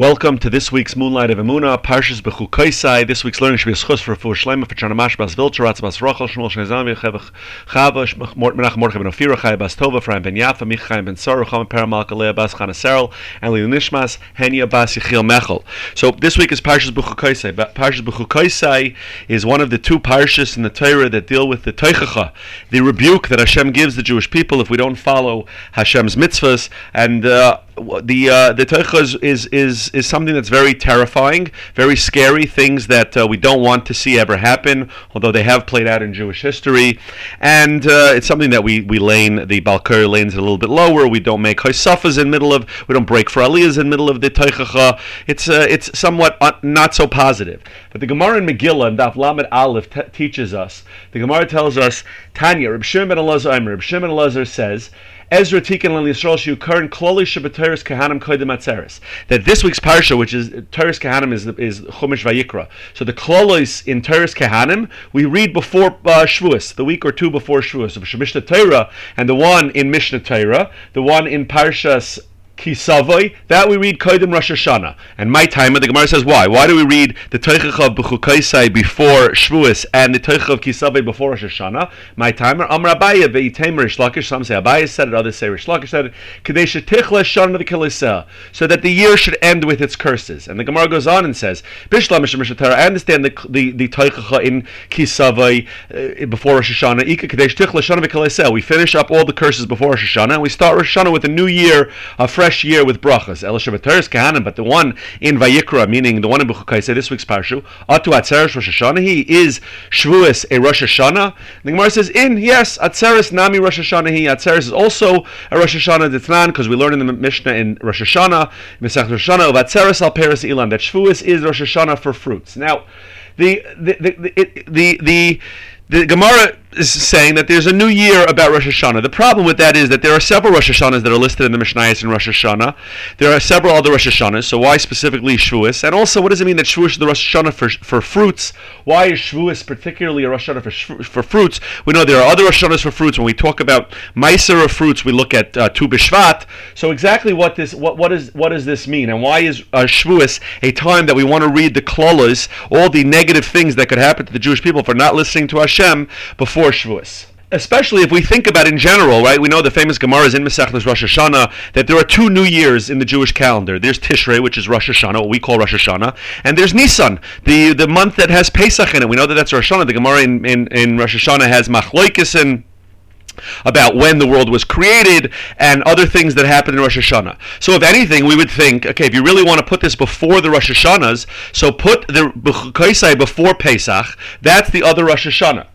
Welcome to this week's Moonlight of Emuna, Parshas Bechukaisai. This week's learning should be a schus for Fuhr Shlema, for Chanamash Bas Vilcher, Ratz Bas Rochel, Shmuel Shnezami, Chava, Menachem Mordechai Ben Chai Bas Tova, Frayim Ben Yafa, Michaim Ben Saru, Chama Paramalka, Leah Bas Chana Serel, and Lil Nishmas, Henya Bas Yechiel Mechel. So this week is Parshas Bechukaisai. Parshas Bechukaisai is one of the two Parshas in the Torah that deal with the Teichacha, the rebuke that Hashem gives the Jewish people if we don't follow Hashem's mitzvahs, and uh, the uh, the Teicha is, is, is is something that's very terrifying, very scary. Things that uh, we don't want to see ever happen, although they have played out in Jewish history, and uh, it's something that we we lane the Balkari lanes a little bit lower. We don't make Haisafas in middle of. We don't break for Aliyahs in middle of the Teichacha. It's uh, it's somewhat uh, not so positive. But the Gemara in Megillah and Daf Lamed Aleph t- teaches us. The Gemara tells us Tanya Reb Shimon Elazar. Reb Shimon Elazar says Ezra Tikkun Lan Yisrael Shu Kern Kloli Shabbateres Kahanim Koidim Atzeres. That this week's parsha, which is Toras Kohanim, is is Chumash Vayikra. So the Klolos in Toras Kohanim we read before uh, Shavuos, the week or two before Shavuos of Shemishnah Torah, and the one in Mishnah Torah, the one in Parshas Kisavoy, that we read Kodim Rosh Hashanah. And my time, the Gemara says why? Why do we read the Teichach of Bechukaisai before Shavuos and the Teichach of Kisavoy before Rosh Hashanah? My timer, Amr Abaye ve'item Reish Lakish, some say Abaye said it, others say Reish Lakish said it, Kadesh Tichla Shana the Kilisah, so that the year should end with its curses. And the Gemara goes on and says, Bishlam Mishnah I understand the, the, the in Kisavoy uh, before Rosh Hashanah, Ika Kadesh Tichla Shana the Kilisah. We finish up all the curses before Rosh Hashanah and we start Rosh Hashanah with a new year, a fresh year with brachas. El Shabbateres Kahanim, but the one in Vayikra, meaning the one in Bechukai, say this week's parshu, Atu Atzeres Rosh Hashanah, he is Shavuos a Rosh Hashanah. The Gemara says, in, yes, Atzeres Nami Rosh Hashanah, he, Atzeres is also a Rosh Hashanah Ditnan, because we learn in the Mishnah in Rosh Hashanah, Mesach Rosh Hashanah, of Atzeres Al Peres Ilan, that Shavuos is Rosh Hashanah for fruits. Now, the, the, the, the, the, the the Gemara is saying that there's a new year about Rosh Hashanah. The problem with that is that there are several Rosh Hashanahs that are listed in the Mishnayos in Rosh Hashanah. There are several other Rosh Hashanahs, so why specifically Shavuos? And also, what does it mean that Shavuos is the Rosh Hashanah for, for fruits? Why is Shavuos particularly a Rosh Hashanah for, for fruits? We know there are other Rosh Hashanahs for fruits. When we talk about Meiser of fruits, we look at uh, Tu B'Shvat. So exactly what this what what is what does this mean? And why is uh, Shavuos a time that we want to read the klolas, all the negative things that could happen to the Jewish people for not listening to Hashem? Hashem before Shavuos especially if we think about in general, right? We know the famous Gemara is in Masechtas Rosh Hashanah that there are two new years in the Jewish calendar. There's Tishrei, which is Rosh Hashanah, what we call Rosh Hashanah, and there's Nisan, the the month that has Pesach in it. We know that that's Rosh Hashanah. The Gemara in, in, in Rosh Hashanah has Machloikis and about when the world was created and other things that happened in Rosh Hashanah. So, if anything, we would think, okay, if you really want to put this before the Rosh Hashanahs, so put the B'chukaisai before Pesach. That's the other Rosh Hashanah.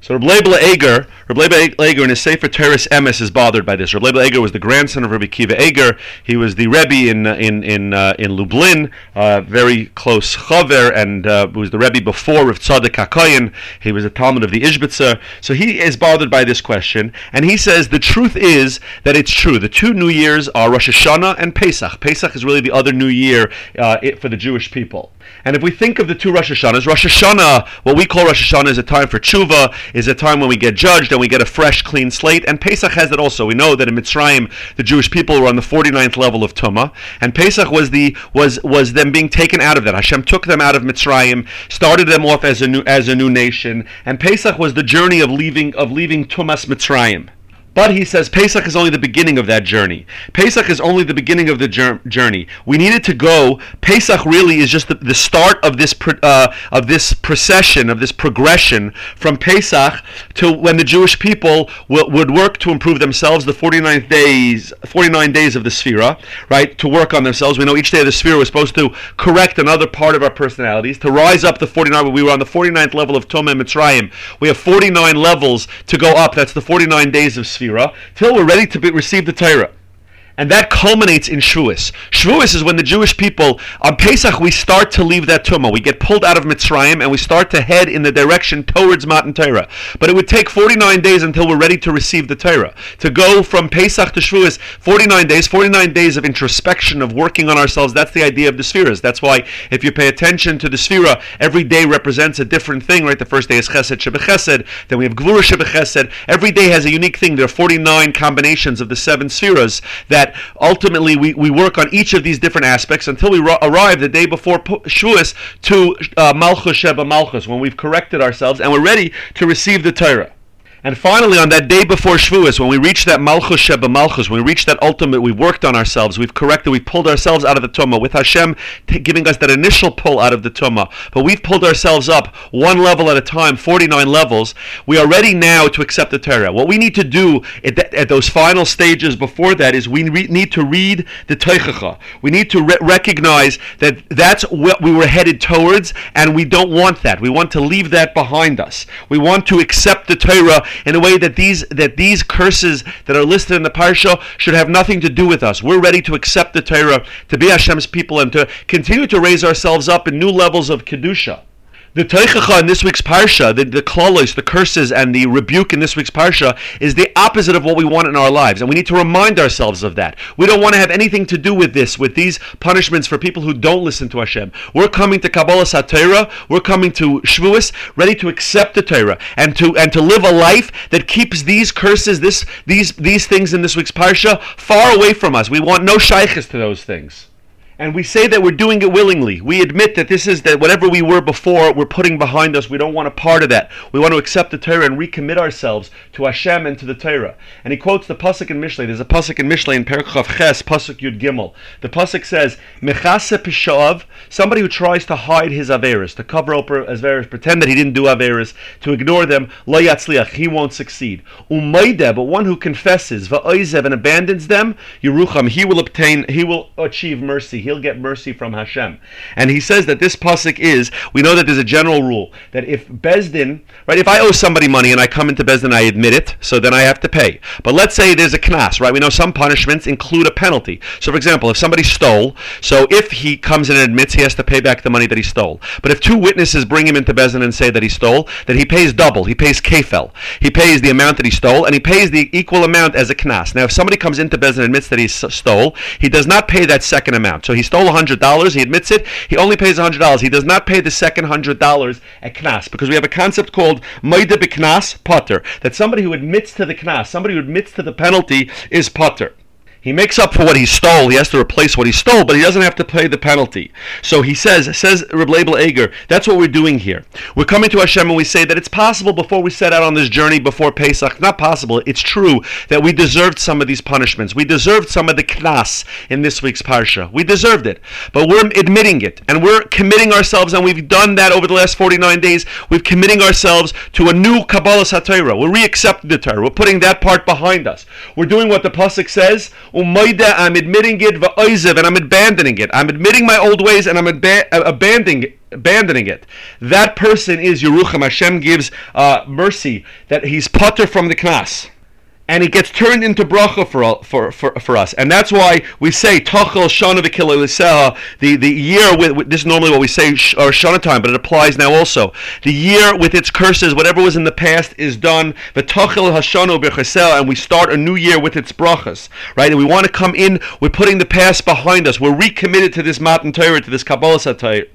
So Reb Eger, Reb Eger in his Sefer Toras Emes is bothered by this. Reb Eger was the grandson of Rabbi Akiva Eger. He was the Rebbe in in in uh, in Lublin, uh, very close chaver, and uh, was the Rebbe before Rav Tzadok HaKoyin. He was a Talmud of the Ishbitzer. So he is bothered by this question, and he says the truth is that it's true. The two New Years are Rosh Hashanah and Pesach. Pesach is really the other New Year uh, for the Jewish people. And if we think of the two Rosh Hashanahs, Rosh Hashanah, what we call Rosh Hashanah is a time for tshuva, is a time when we get judged and we get a fresh, clean slate. And Pesach has that also. We know that in Mitzrayim, the Jewish people were on the 49th level of Tumah, and Pesach was the was was them being taken out of that. Hashem took them out of Mitzrayim, started them off as a new as a new nation, and Pesach was the journey of leaving of leaving Tumas Mitzrayim. But he says Pesach is only the beginning of that journey. Pesach is only the beginning of the journey. We needed to go. Pesach really is just the, the start of this uh, of this procession of this progression from Pesach to when the Jewish people would work to improve themselves. The 49 days, 49 days of the Sphira, right? To work on themselves. We know each day of the Sphira was supposed to correct another part of our personalities to rise up the 49. We were on the 49th level of Tumah Mitzrayim. We have 49 levels to go up. That's the 49 days of Sphira till we're ready to be, receive the Torah and that culminates in Shavuos. Shavuos is when the Jewish people on Pesach we start to leave that tumah. We get pulled out of Mitzrayim and we start to head in the direction towards Matan Torah. But it would take 49 days until we're ready to receive the Torah. To go from Pesach to Shavuos, 49 days, 49 days of introspection of working on ourselves. That's the idea of the spheres. That's why if you pay attention to the sphera, every day represents a different thing. Right, the first day is Chesed Shebechesed. Then we have Gvura Shebechesed. Every day has a unique thing. There are 49 combinations of the seven spheres that that ultimately we, we work on each of these different aspects until we ro- arrive the day before Shavuos to uh, Malchus Sheba Malchus, when we've corrected ourselves and we're ready to receive the Torah. And finally, on that day before Shavuos, when we reach that Malchus Sheba Malchus, when we reach that ultimate, we've worked on ourselves, we've corrected, we've pulled ourselves out of the Tumah, with Hashem t- giving us that initial pull out of the Tumah. But we've pulled ourselves up one level at a time, 49 levels. We are ready now to accept the Torah. What we need to do at, th- at those final stages before that is we re- need to read the Teichacha. We need to re- recognize that that's what we were headed towards, and we don't want that. We want to leave that behind us. We want to accept the Torah in a way that these that these curses that are listed in the parsha should have nothing to do with us. We're ready to accept the Torah, to be Hashem's people, and to continue to raise ourselves up in new levels of kedusha. The Teichacha in this week's Parsha, the, the klolos, the curses, and the rebuke in this week's Parsha is the opposite of what we want in our lives. And we need to remind ourselves of that. We don't want to have anything to do with this, with these punishments for people who don't listen to Hashem. We're coming to Kabbalah Satira, we're coming to Shavuos, ready to accept the Torah and to and to live a life that keeps these curses, this these these things in this week's Parsha far away from us. We want no shaykhs to those things. And we say that we're doing it willingly. We admit that this is that whatever we were before, we're putting behind us. We don't want a part of that. We want to accept the Torah and recommit ourselves to Hashem and to the Torah. And he quotes the pasuk in Mishlei. There's a pasuk in Mishlei in Perchav Ches, pasuk Yud Gimel. The pasuk says, "Mechase pishav," somebody who tries to hide his averis, to cover over averis, pretend that he didn't do averis, to ignore them, lo yatzliach, he won't succeed. Umaydeh, but one who confesses, va'oizev, and abandons them, Yerucham, he will obtain, he will achieve mercy he'll get mercy from Hashem. And he says that this pasuk is, we know that there's a general rule that if Bezdin, right, if I owe somebody money and I come into Bezdin, I admit it, so then I have to pay. But let's say there's a knas, right? We know some punishments include a penalty. So, for example, if somebody stole, so if he comes in and admits he has to pay back the money that he stole. But if two witnesses bring him into Bezdin and say that he stole, then he pays double. He pays kefel. He pays the amount that he stole, and he pays the equal amount as a knas. Now, if somebody comes into Bezdin and admits that he stole, he does not pay that second amount. So he stole $100. He admits it. He only pays $100. He does not pay the second $100 at knas because we have a concept called maida b'knas potter. That somebody who admits to the knas, somebody who admits to the penalty, is potter. He makes up for what he stole. He has to replace what he stole, but he doesn't have to pay the penalty. So he says, says Reb Leibel Eger, that's what we're doing here. We're coming to Hashem and we say that it's possible before we set out on this journey before Pesach, not possible, it's true that we deserved some of these punishments. We deserved some of the knas in this week's Parsha. We deserved it. But we're admitting it and we're committing ourselves, and we've done that over the last 49 days. We're committing ourselves to a new Kabbalah Satira. We're re-accepting the Torah. We're putting that part behind us. We're doing what the Pasuk says, Umayda, I'm admitting it, va'oizev, and I'm abandoning it. I'm admitting my old ways and I'm ab- abandoning abandoning it. That person is Yerucham. Hashem gives uh, mercy that he's putter from the knas and it gets turned into bracha for, for, for, for us. And that's why we say Tochel Shana V'Kileliseha, the the year with, with, this is normally what we say or Shana time, but it applies now also. The year with its curses, whatever was in the past is done. The Tochel Hashano B'Chesel, and we start a new year with its brachas, right? And we want to come in. We're putting the past behind us. We're recommitted to this Matan Torah, to this Kabbalah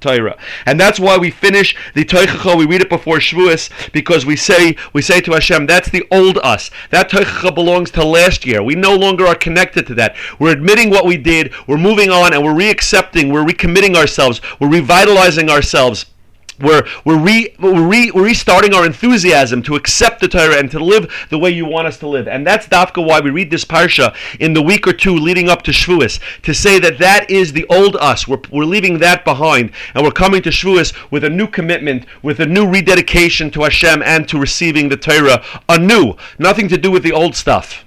Torah, and that's why we finish the Teichacha. We read it before Shavuos because we say we say to Hashem, that's the old us. That Belongs to last year. We no longer are connected to that. We're admitting what we did, we're moving on, and we're reaccepting, we're recommitting ourselves, we're revitalizing ourselves. We're, we're, re, re, restarting our enthusiasm to accept the Torah and to live the way you want us to live. And that's Dafka why we read this Parsha in the week or two leading up to Shavuos, to say that that is the old us. We're, we're leaving that behind and we're coming to Shavuos with a new commitment, with a new rededication to Hashem and to receiving the Torah anew. Nothing to do with the old stuff.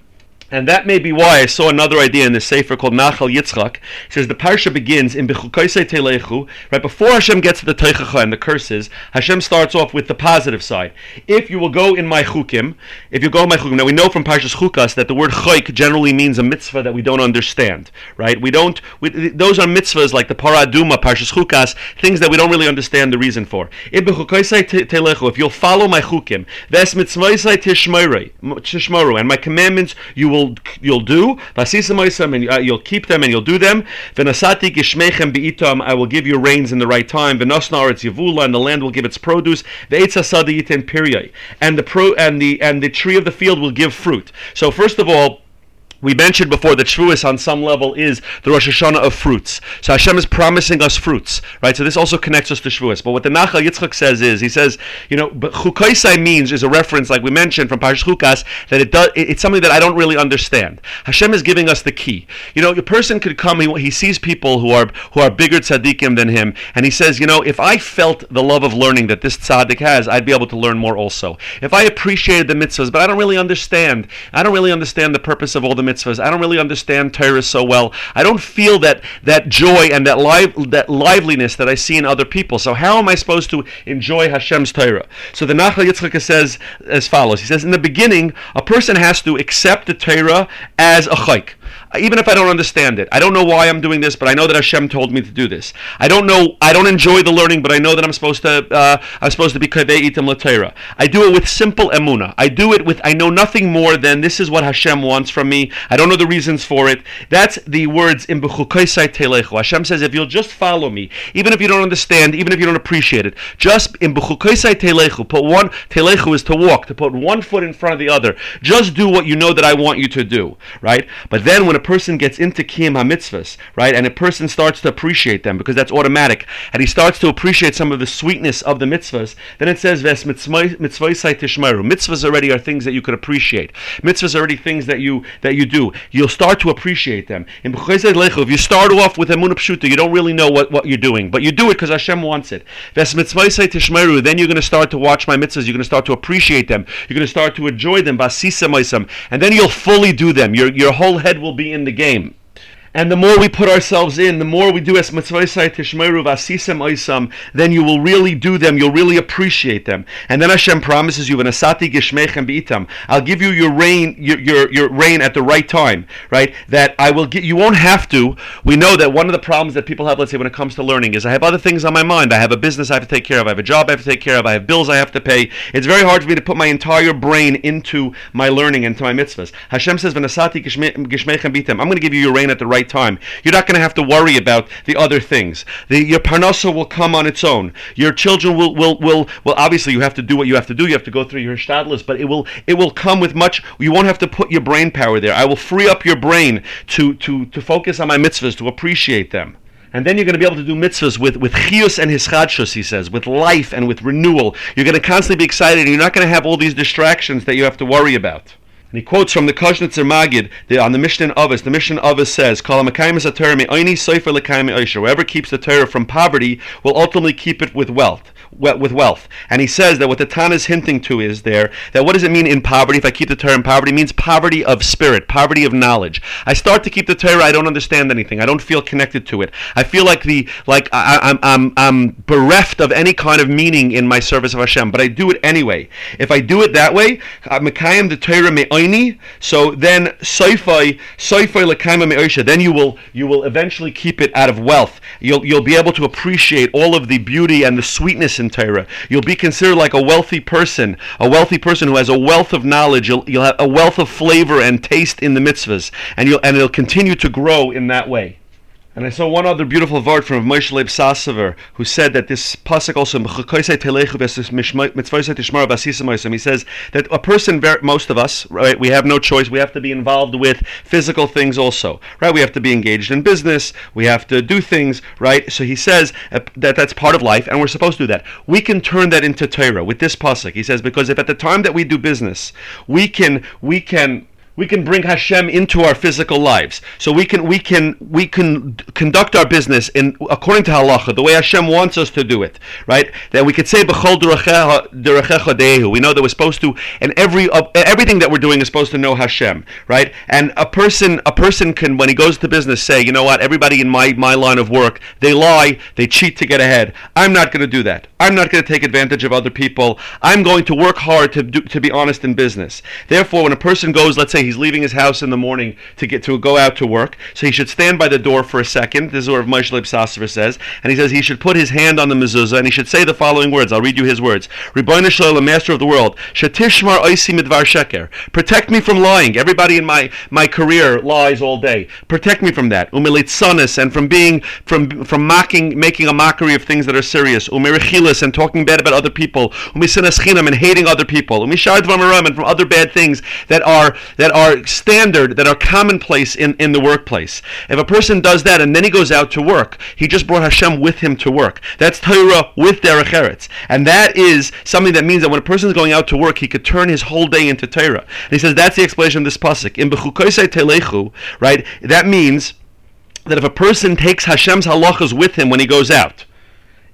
And that may be why I saw another idea in the Sefer called Nachal Yitzchak. It says the parsha begins in Bechukaisei Telechu, right before Hashem gets to the Teichacha and the curses, Hashem starts off with the positive side. If you will go in my chukim, if you go in my chukim, now we know from Parshas Chukas that the word chayk generally means a mitzvah that we don't understand, right? We don't, we, those are mitzvahs like the Parah Adumah, Parshas Chukas, things that we don't really understand the reason for. Bechukaisei Telechu, if you'll follow my chukim, ves mitzvaisei tishmoru, and my commandments you will you'll you'll do and uh, you'll keep them and you'll do them. V'nasati gishmechem beitam. I will give you rains in the right time. V'nosnar its yavula, and the land will give its produce. Ve'etz asadi yitin and the pro and the and the tree of the field will give fruit. So first of all we mentioned before that Shavuos on some level is the Rosh Hashanah of fruits. So Hashem is promising us fruits, right? So this also connects us to Shavuos. But what the Nachal Yitzchak says is, he says, you know, but Chukaisai means is a reference, like we mentioned from Parsh Chukas, that it does. It's something that I don't really understand. Hashem is giving us the key. You know, a person could come. He, he sees people who are who are bigger tzaddikim than him, and he says, you know, if I felt the love of learning that this tzaddik has, I'd be able to learn more also. If I appreciated the mitzvahs, but I don't really understand. I don't really understand the purpose of all the mitzvahs. I don't really understand Torah so well. I don't feel that that joy and that live that liveliness that I see in other people. So how am I supposed to enjoy Hashem's Torah? So the Nachal Yitzchak says as follows. He says in the beginning, a person has to accept the Torah as a chayk even if I don't understand it. I don't know why I'm doing this, but I know that Hashem told me to do this. I don't know. I don't enjoy the learning, but I know that I'm supposed to. Uh, I'm supposed to be kadei itim latera. I do it with simple emuna. I do it with. I know nothing more than this is what Hashem wants from me. I don't know the reasons for it. That's the words in b'chukaisai telechu. Hashem says, if you'll just follow me, even if you don't understand, even if you don't appreciate it, just in b'chukaisai telechu. Put one telechu is to walk, to put one foot in front of the other. Just do what you know that I want you to do, right? But then when a person gets into kiyum hamitzvahs, right, and a person starts to appreciate them because that's automatic, and he starts to appreciate some of the sweetness of the mitzvahs, then it says ves tishmaru. Mitzvahs already are things that you could appreciate. Mitzvahs are already things that you that you do. You'll start to appreciate them. In if you start off with emunah pshuta, you don't really know what, what you're doing, but you do it because Hashem wants it. Ves tishmaru. Then you're going to start to watch my mitzvahs. You're going to start to appreciate them. You're going to start to enjoy them. And then you'll fully do them. Your your whole head will be in the game. And the more we put ourselves in, the more we do mitzvahsai tishmeru vasisem then you will really do them. You'll really appreciate them. And then Hashem promises you, "V'nasati gishmechem bitam." I'll give you your rain, your, your your rain at the right time, right? That I will get. You won't have to. We know that one of the problems that people have, let's say, when it comes to learning, is I have other things on my mind. I have a business I have to take care of. I have a job I have to take care of. I have bills I have to pay. It's very hard for me to put my entire brain into my learning, into my mitzvahs. Hashem says, "V'nasati gishmechem bitam." I'm going to give you your rain at the right right time. You're not going to have to worry about the other things. The, your parnasa will come on its own. Your children will, will, will, well, obviously you have to do what you have to do. You have to go through your shtadlis, but it will, it will come with much, you won't have to put your brain power there. I will free up your brain to, to, to focus on my mitzvahs, to appreciate them. And then you're going to be able to do mitzvahs with, with chius and hischadshus, he says, with life and with renewal. You're going to constantly be excited, and you're not going to have all these distractions that you have to worry about. And he quotes from the Kozhnitzer Magid the, on the Mishnah of us. The Mishnah of us says, Whoever keeps the Torah from poverty will ultimately keep it with wealth with wealth. And he says that what the Tan is hinting to is there that what does it mean in poverty? If I keep the Torah in poverty, it means poverty of spirit, poverty of knowledge. I start to keep the Torah, I don't understand anything. I don't feel connected to it. I feel like the like I, am I'm, I'm I'm bereft of any kind of meaning in my service of Hashem, but I do it anyway. If I do it that way, uh, Mekayim the Torah me'oini, so then soifai soifai lekayim me'oisha, then you will you will eventually keep it out of wealth. You'll you'll be able to appreciate all of the beauty and the sweetness in Torah. You'll be considered like a wealthy person, a wealthy person who has a wealth of knowledge. You'll, you'll have a wealth of flavor and taste in the mitzvahs, and you'll and it'll continue to grow in that way. And I saw one other beautiful word from Moshe Leib Sassover, who said that this pasuk also he says that a person, most of us, right, we have no choice. We have to be involved with physical things also, right? We have to be engaged in business. We have to do things, right? So he says that that's part of life, and we're supposed to do that. We can turn that into Torah with this pasuk. He says because if at the time that we do business, we can we can we can bring Hashem into our physical lives. So we can we can we can conduct our business in according to halacha, the way Hashem wants us to do it, right? That we could say b'chol derechecha We know that we're supposed to, and every uh, everything that we're doing is supposed to know Hashem, right? And a person a person can when he goes to business say, you know what? Everybody in my my line of work they lie, they cheat to get ahead. I'm not going to do that. I'm not going to take advantage of other people. I'm going to work hard to do, to be honest in business. Therefore, when a person goes, let's say he's leaving his house in the morning to get to go out to work. So he should stand by the door for a second. This is what Moshe Sassover says, and he says he should put his hand on the mezuzah and he should say the following words. I'll read you his words. Shel Olam, Master of the world, Shatishmar Oisi Midvar Sheker. Protect me from lying. Everybody in my my career lies all day. Protect me from that. Umilitzanis and from being from from mocking, making a mockery of things that are serious. Umerichilas and talking bad about other people, umisinas chinam and hating other people, umishar dvarim and from other bad things that are that are standard, that are commonplace in, in the workplace. If a person does that and then he goes out to work, he just brought Hashem with him to work. That's Torah with derech eretz, and that is something that means that when a person is going out to work, he could turn his whole day into Torah. And he says that's the explanation of this pasuk. In bechukoisei telechu, right? That means that if a person takes Hashem's halachas with him when he goes out,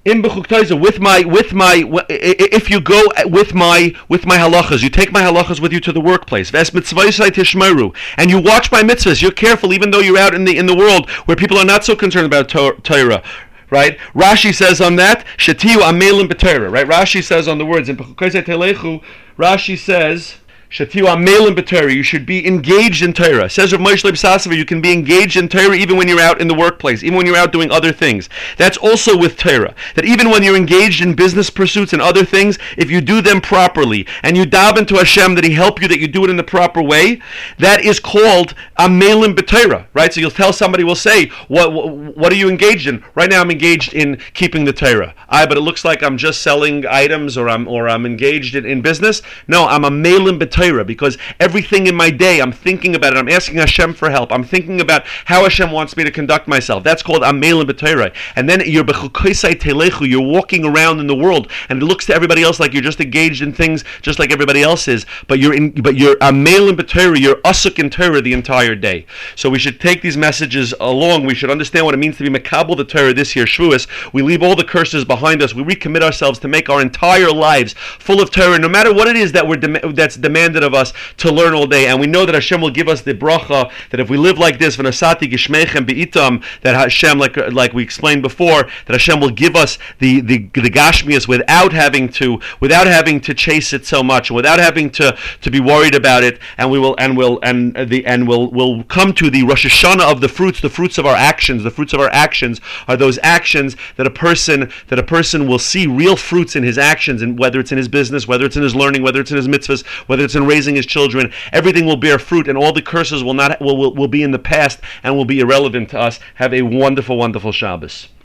with my with my if you go uh, with my with my halachas, you take my halachas with you to the workplace. And you watch my mitzvahs. You're careful, even though you're out in the in the world where people are not so concerned about Torah. Right? Rashi says on that, Shatiu amelim b'Torah. Right? Rashi says on the words in. Rashi says. You should be engaged in Torah. Says Rav Moshe Leib you can be engaged in Torah even when you're out in the workplace, even when you're out doing other things. That's also with Torah. That even when you're engaged in business pursuits and other things, if you do them properly and you dive into Hashem that He help you, that you do it in the proper way, that is called amelin b'Torah. Right? So you'll tell somebody, will say, what, what, what are you engaged in? Right now, I'm engaged in keeping the Torah. I, but it looks like I'm just selling items or I'm or I'm engaged in, in business. No, I'm a melin b'Torah Torah because everything in my day I'm thinking about it. I'm asking Hashem for help. I'm thinking about how Hashem wants me to conduct myself. That's called Amelin B'Torah. And then you're Telechu. You're walking around in the world, and it looks to everybody else like you're just engaged in things just like everybody else is. But you're in. But you're Amelin B'Torah. You're Asuk in Torah the entire day. So we should take these messages along. We should understand what it means to be Makabal the Torah this year, Shavuos. We leave all the curses behind us. We recommit ourselves to make our entire lives full of Torah, no matter what it is that we're that's demanded demanded of us to learn all day. And we know that Hashem will give us the bracha that if we live like this, v'nasati gishmechem be'itam, that Hashem, like like we explained before, that Hashem will give us the the, the gashmias without having to without having to chase it so much, without having to to be worried about it, and we will and will and the and will will come to the Rosh Hashanah of the fruits, the fruits of our actions. The fruits of our actions are those actions that a person that a person will see real fruits in his actions, and whether it's in his business, whether it's in his learning, whether it's in his mitzvahs, whether it's in raising his children, everything will bear fruit, and all the curses will not will, will, will be in the past and will be irrelevant to us. Have a wonderful, wonderful Shabbos.